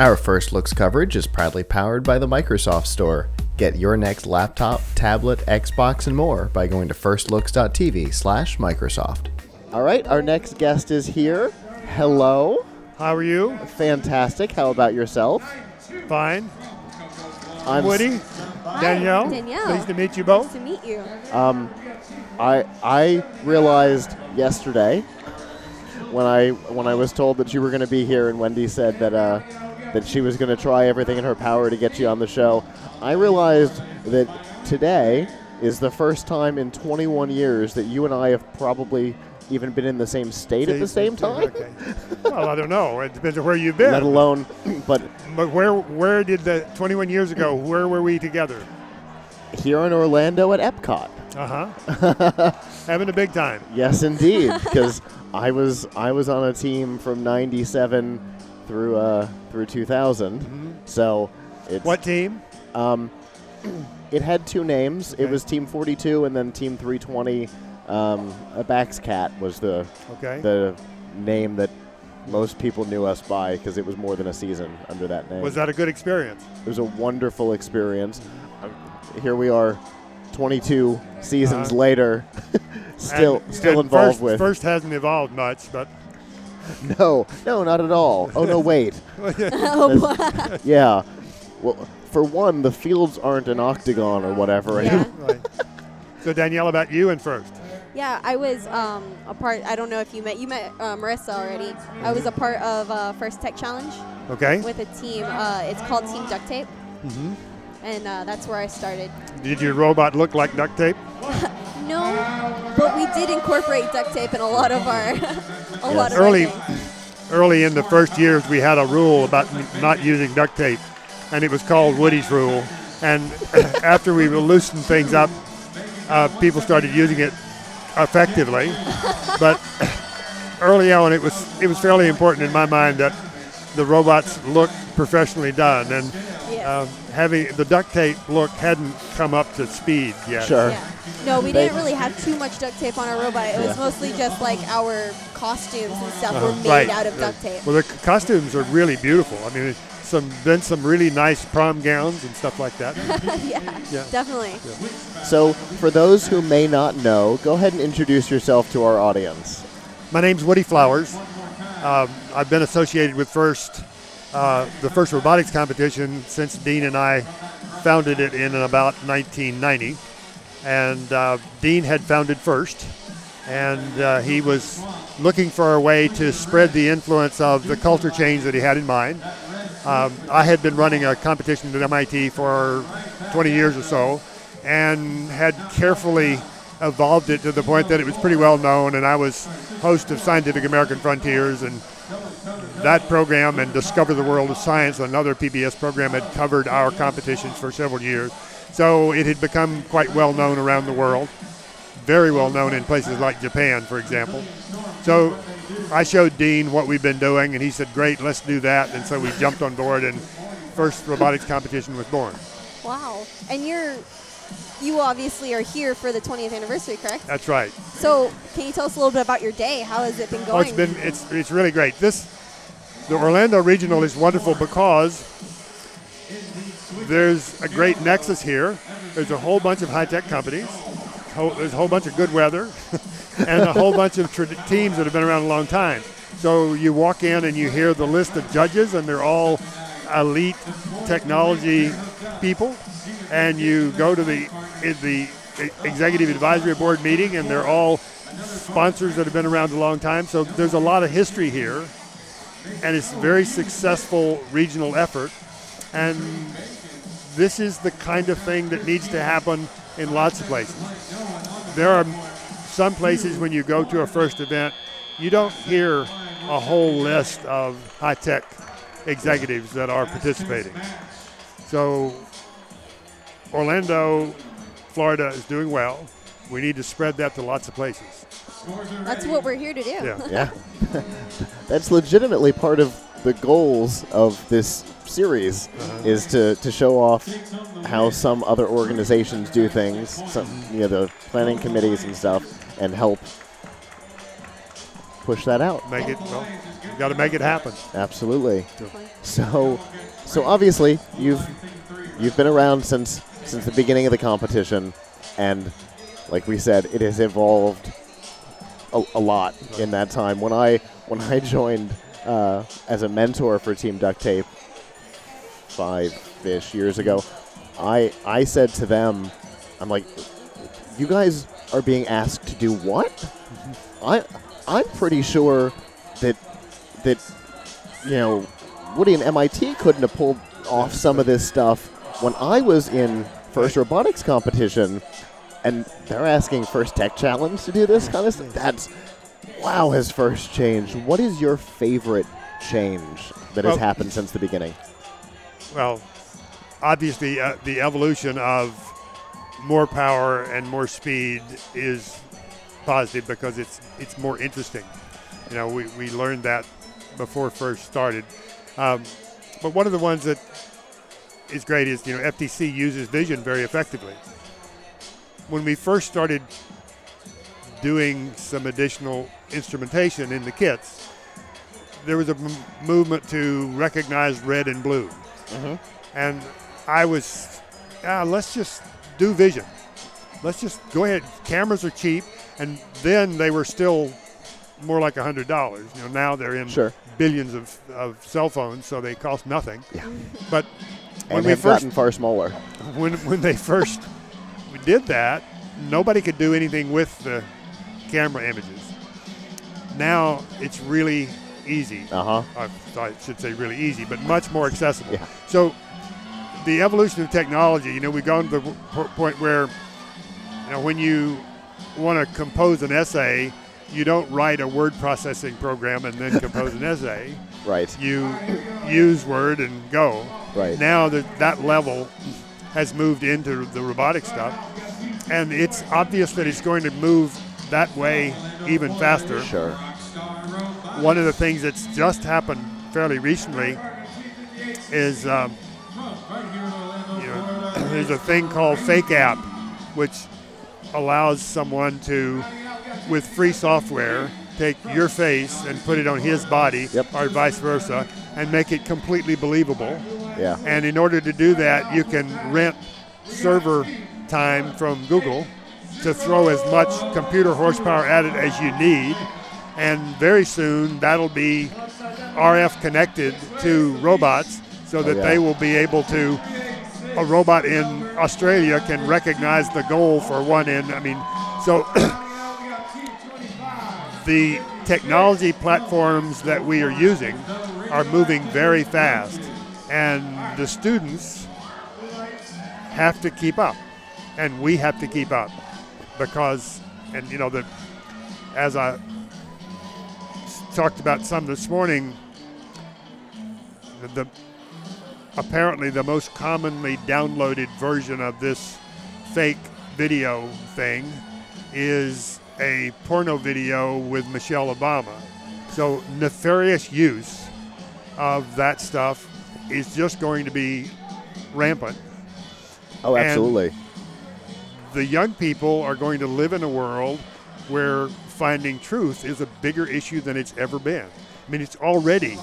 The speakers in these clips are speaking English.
Our First Looks coverage is proudly powered by the Microsoft Store. Get your next laptop, tablet, Xbox, and more by going to firstlooks.tv slash Microsoft. All right, our next guest is here. Hello. How are you? Fantastic. How about yourself? Fine. I'm Woody, Danielle. Danielle. Pleased to meet you both. Nice to meet you. Um, I I realized yesterday when I when I was told that you were going to be here, and Wendy said that uh, that she was going to try everything in her power to get you on the show. I realized that today is the first time in 21 years that you and I have probably even been in the same state at the same time. Okay. well, I don't know. It depends on where you've been. Let alone, but but where where did the 21 years ago? Where were we together? here in Orlando at Epcot. Uh huh. Having a big time. Yes, indeed, because I was I was on a team from '97 through uh, through 2000. So it's What team? Um, it had two names. It was Team 42 and then Team 320. Um, a Bax Cat was the Okay. the name that most people knew us by because it was more than a season under that name. Was that a good experience? it was a wonderful experience. Uh, here we are, 22 seasons Uh-huh. later, still And- still and involved first, with. First hasn't evolved much, but No, no, not at all. Oh no, wait. oh. Yeah. Well, for one, the fields aren't an octagon or whatever. Yeah. right. So Danielle, about you and first. yeah, I was um, a part. I don't know if you met. You met uh, Marissa already. I was a part of uh, First Tech Challenge Okay. with a team. Uh, it's called Team Duct Tape, Mm-hmm. and uh, that's where I started. Did your robot look like duct tape? No, but we did incorporate duct tape in a lot of our a lot of our Early, things. early in the first years, we had a rule about n- not using duct tape, and it was called Woody's rule. And after we loosened things up, uh, people started using it effectively. but early on, it was it was fairly important in my mind that the robots look professionally done, and Yes. um, having the duct tape look hadn't come up to speed yet. Sure. Yeah. No, we They- didn't really have too much duct tape on our robot. It was Yeah. mostly just like our costumes and stuff Uh-huh. were made Right. out of duct tape. Well, the c- costumes are really beautiful. I mean, some been some really nice prom gowns and stuff like that. yeah, Yeah. definitely. So, for those who may not know, go ahead and introduce yourself to our audience. My name's Woody Flowers. Um, I've been associated with First, the first robotics competition since Dean and I founded it in about 1990. And uh, Dean had founded First, and uh, he was looking for a way to spread the influence of the culture change that he had in mind. Um, I had been running a competition at MIT for 20 years or so, and had carefully evolved it to the point that it was pretty well known. And I was host of Scientific American Frontiers, and that program and Discover the World of Science, another PBS program, had covered our competitions for several years. So it had become quite well known around the world, very well known in places like Japan, for example. So I showed Dean what we've been doing, and he said, "Great, let's do that." And so we jumped on board, and first robotics competition was born. Wow. And you're you obviously are here for the 20th anniversary, correct? That's right. So, can you tell us a little bit about your day? How has it been going? Oh, it's been it's it's really great. This the Orlando Regional is wonderful because there's a great nexus here. There's a whole bunch of high-tech companies. There's a whole bunch of good weather, and a whole bunch of teams that have been around a long time. So you walk in and you hear the list of judges, and they're all elite technology people. And you go to the the executive advisory board meeting, and they're all sponsors that have been around a long time. So there's a lot of history here, and it's a very successful regional effort. And this is the kind of thing that needs to happen in lots of places. There are some places when you go to a first event, you don't hear a whole list of high tech executives that are participating. So Orlando, Florida is doing well. We need to spread that to lots of places. That's what we're here to do. Yeah. Yeah. That's legitimately part of the goals of this series uh-huh. is to, to show off how some other organizations do things, some you know the planning committees and stuff, and help push that out. Make it well. got to make it happen. Absolutely. So, so obviously you've you've been around since since the beginning of the competition, and like we said, it has evolved a, a lot in that time. When I when I joined uh, as a mentor for Team Duct Tape five ish years ago, I I said to them, I'm like, you guys are being asked to do what? I I'm pretty sure that that you know Woody and MIT couldn't have pulled off some of this stuff when I was in first robotics competition, and they're asking first tech challenge to do this kind of stuff. That's wow, has first changed. What is your favorite change that has Well- happened since the beginning? Well, obviously, uh, the evolution of more power and more speed is positive because it's it's more interesting. You know, we, we learned that before first started. Um, but one of the ones that is great is you know FTC uses vision very effectively. When we first started doing some additional instrumentation in the kits, there was a m- movement to recognize red and blue and I was, ah, let's just do vision. Let's just go ahead. Cameras are cheap, and then they were still more like a hundred dollars. You know, now they're in Sure. billions of, of cell phones, so they cost nothing. Yeah. But when And we first gotten far smaller. when when they first did that, nobody could do anything with the camera images. Now it's really easy. Uh huh. I, I should say really easy, but much more accessible. Yeah. So the evolution of technology, you know, we've gone to the po- point where, you know, when you want to compose an essay, you don't write a word processing program and then compose an essay. Right. You use Word and go. Right. Now that that level has moved into the robotic stuff, and it's obvious that it's going to move that way even faster Sure. one of the things that's just happened fairly recently is um, you know there's a thing called FakeApp which allows someone to with free software take your face and put it on his body Yep. or vice versa and make it completely believable Yeah. and in order to do that you can rent server time from google to throw as much computer horsepower at it as you need and very soon that'll be RF connected to robots so that oh, yeah. they will be able to a robot in Australia can recognize the goal for one end I mean so the technology platforms that we are using are moving very fast and the students have to keep up and we have to keep up because and you know the as I talked about some this morning the, the apparently the most commonly downloaded version of this fake video thing is a porno video with Michelle Obama. So nefarious use of that stuff is just going to be rampant. Oh, And- absolutely. The young people are going to live in a world where finding truth is a bigger issue than it's ever been. I mean, it's already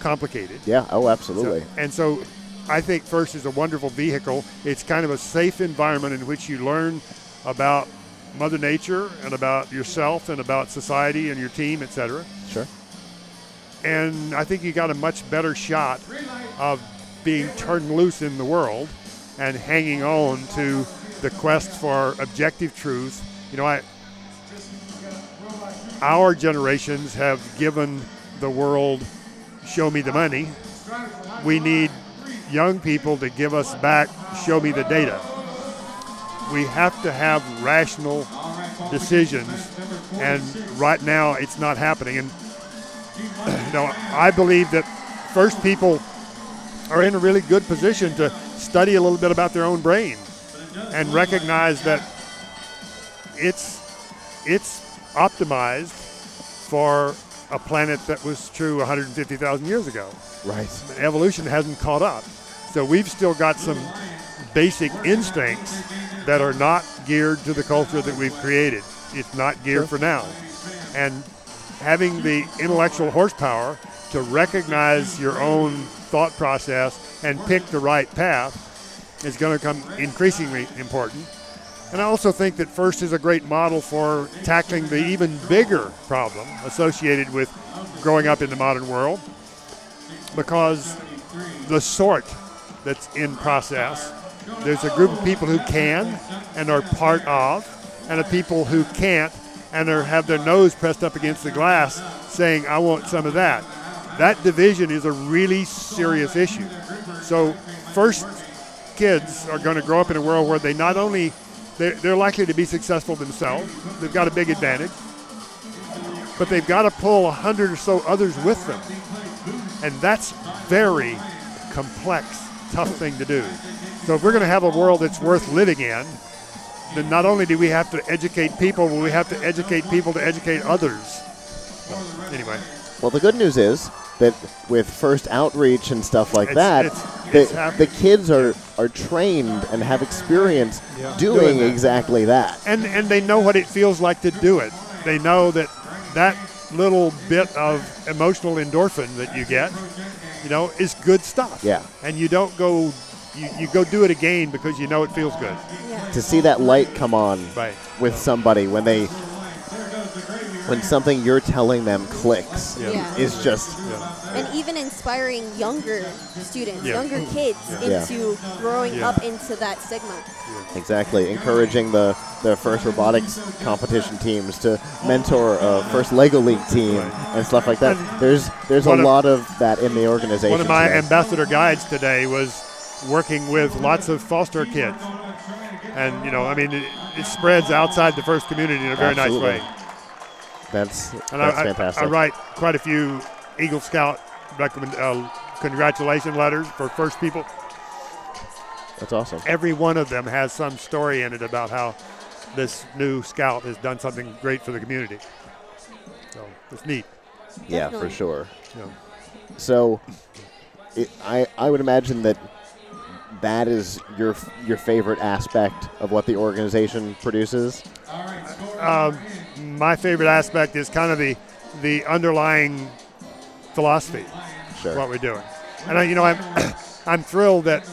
complicated. Yeah. Oh, So- absolutely. and so I think FIRST is a wonderful vehicle. It's kind of a safe environment in which you learn about Mother Nature and about yourself and about society and your team, etc. Sure. And I think you got a much better shot of being turned loose in the world and hanging on to the quest for objective truth. You know, I our generations have given the world show me the money. We need young people to give us back show me the data. We have to have rational decisions and right now it's not happening and know, I believe that first people are in a really good position to study a little bit about their own brain and recognize that it's it's optimized for a planet that was true 150,000 years ago. Right. Evolution hasn't caught up. So we've still got some basic instincts that are not geared to the culture that we've created. It's not geared for now. And having the intellectual horsepower to recognize your own thought process and pick the right path is going to become increasingly important. And I also think that FIRST is a great model for tackling the even bigger problem associated with growing up in the modern world because the sort that's in process, there's a group of people who can and are part of, and a people who can't and are, have their nose pressed up against the glass saying, I want some of that. That division is a really serious issue. So, first, kids are going to grow up in a world where they not only they're, they're likely to be successful themselves. They've got a big advantage. But they've got to pull a hundred or so others with them. And that's very complex, tough thing to do. So if we're going to have a world that's worth living in, then not only do we have to educate people, but we have to educate people to educate others. Anyway, Well, the good news is that with first outreach and stuff like It's- that, it's- the, it's the kids are, are trained and have experience Yeah. doing, Doing that. exactly that. and and they know what it feels like to do it. They know that that little bit of emotional endorphin that you get, you know, is good stuff. Yeah. And you don't go, you, you go do it again because you know it feels good. Yeah. To see that light come on Right. with somebody when they when something you're telling them clicks Yeah. Yeah. is just and even inspiring younger students, Yeah. younger kids Yeah. into growing Yeah. up into that stigma. exactly encouraging the the first robotics competition teams to mentor a first Lego League team Right. and stuff like that. And there's there's a one of- lot of that in the organization. One of my today. ambassador guides today was working with lots of foster kids. And, you know, I mean, it, it spreads outside the first community in a very Absolutely. nice way. that's And that's I, I- fantastic. I, write quite a few Eagle Scout recommend, uh, congratulation letters for first people. that's awesome. Every one of them has some story in it about how this new scout has done something great for the community. So it's neat. Yeah, for sure. You know. So, it, I I would imagine that that is your your favorite aspect of what the organization produces. Um, my favorite aspect is kind of the the underlying philosophy. Sure. what we're doing. And I, you know, I'm I'm thrilled that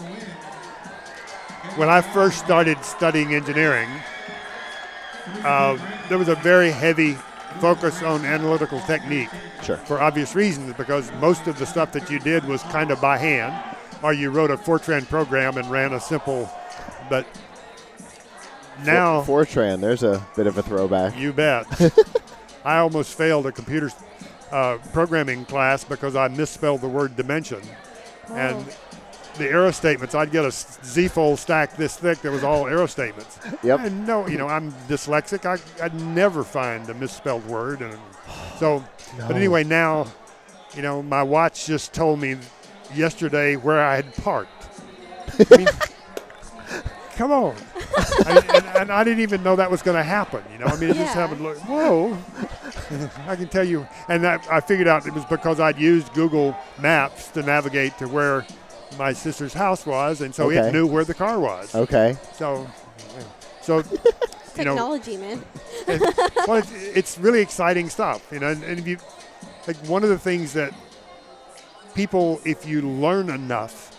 when I first started studying engineering, uh, there was a very heavy focus on analytical technique Sure. for obvious reasons because most of the stuff that you did was kind of by hand, or you wrote a Fortran program and ran a simple. But now, Fortran, there's a bit of a throwback. you bet. I almost failed a computer uh, programming class because I misspelled the word dimension. And Oh. the arrow statements, I'd get a s- Z-fold stack this thick that was all arrow statements. Yep. And no, you know, I'm dyslexic. I, I'd never find a misspelled word. And so, but anyway, now, you know, my watch just told me yesterday where I had parked. I mean, come on. I, and, and I didn't even know that was going to happen. You know, I mean, it just happened. Like, whoa! I can tell you, and that, I figured out it was because I'd used Google Maps to navigate to where my sister's house was, and so Okay. it knew where the car was. Okay. So, so you know, Technology, man. it- well, it's, it's really exciting stuff, you know. And, and if you like, one of the things that people, if you learn enough,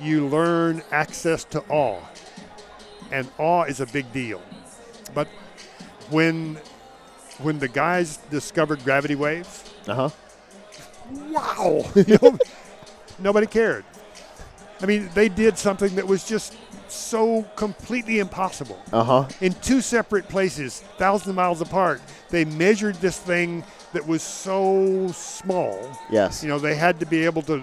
you learn access to awe, and awe is a big deal. But when when the guys discovered gravity waves, Uh huh. wow, you know, nobody cared. I mean, they did something that was just so completely impossible Uh huh. in two separate places, thousands of miles apart. They measured this thing that was so small. Yes. You know, they had to be able to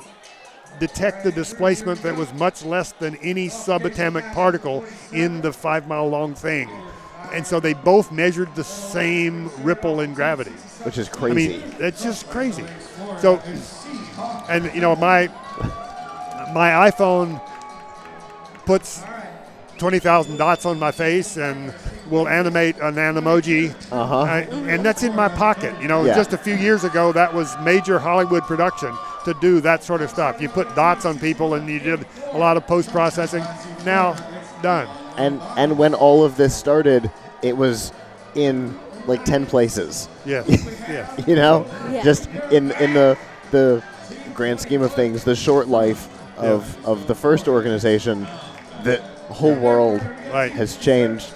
detect the displacement that was much less than any subatomic particle in the five mile long thing. And so they both measured the same ripple in gravity. Which is crazy. I mean, that's just crazy. So, and you know, my my iPhone puts twenty thousand dots on my face and will animate an emoji, Uh-huh. I- and that's in my pocket. You know, Yeah. just a few years ago, that was major Hollywood production to do that sort of stuff. You put dots on people, and you did a lot of post processing. Now, done. and and when all of this started, it was in like ten places. Yes. yes. You know, Yeah. just in in the the grand scheme of things, the short life of of the first organization, the whole world Right. has changed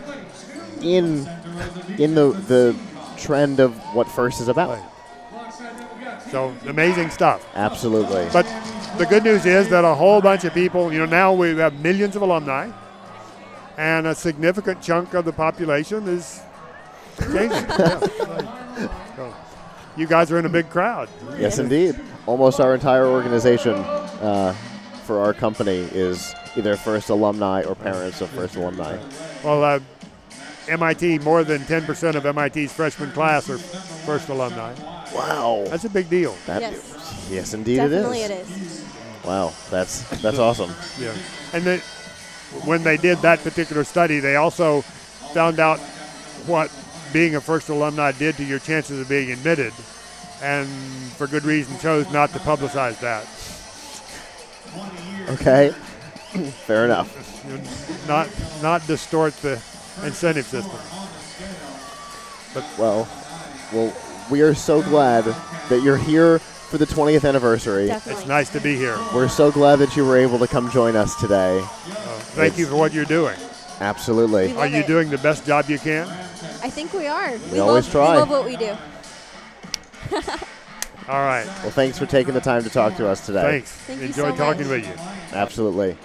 in in the the trend of what first is about. Right. So amazing stuff. Absolutely. But the good news is that a whole bunch of people, you know, now we have millions of alumni, and a significant chunk of the population is changing. Yeah. So, you guys are in a big crowd. Yes, indeed. Almost our entire organization uh, for our company is either first alumni or parents of first alumni. Well, uh, MIT, more than 10% of MIT's freshman class are first alumni. Wow. That's a big deal. That- Yes. yes, indeed Definitely it it is. is. Wow, that's that's awesome. Yeah. And they, when they did that particular study, they also found out what being a first alumni did to your chances of being admitted, and for good reason chose not to publicize that. Okay. Fair enough. Not not distort the incentive system. But Well, well, we are so glad that you're here for the 20th anniversary. Definitely. It's nice to be here. We're so glad that you were able to come join us today. Uh, thank you for what you're doing. Absolutely. Are you it. doing the best job you can? I think we are. We always love, try. We love what we do. All right. Well, thanks for taking the time to talk to us today. Thanks. Thank you Enjoy so talking much. with you. Absolutely.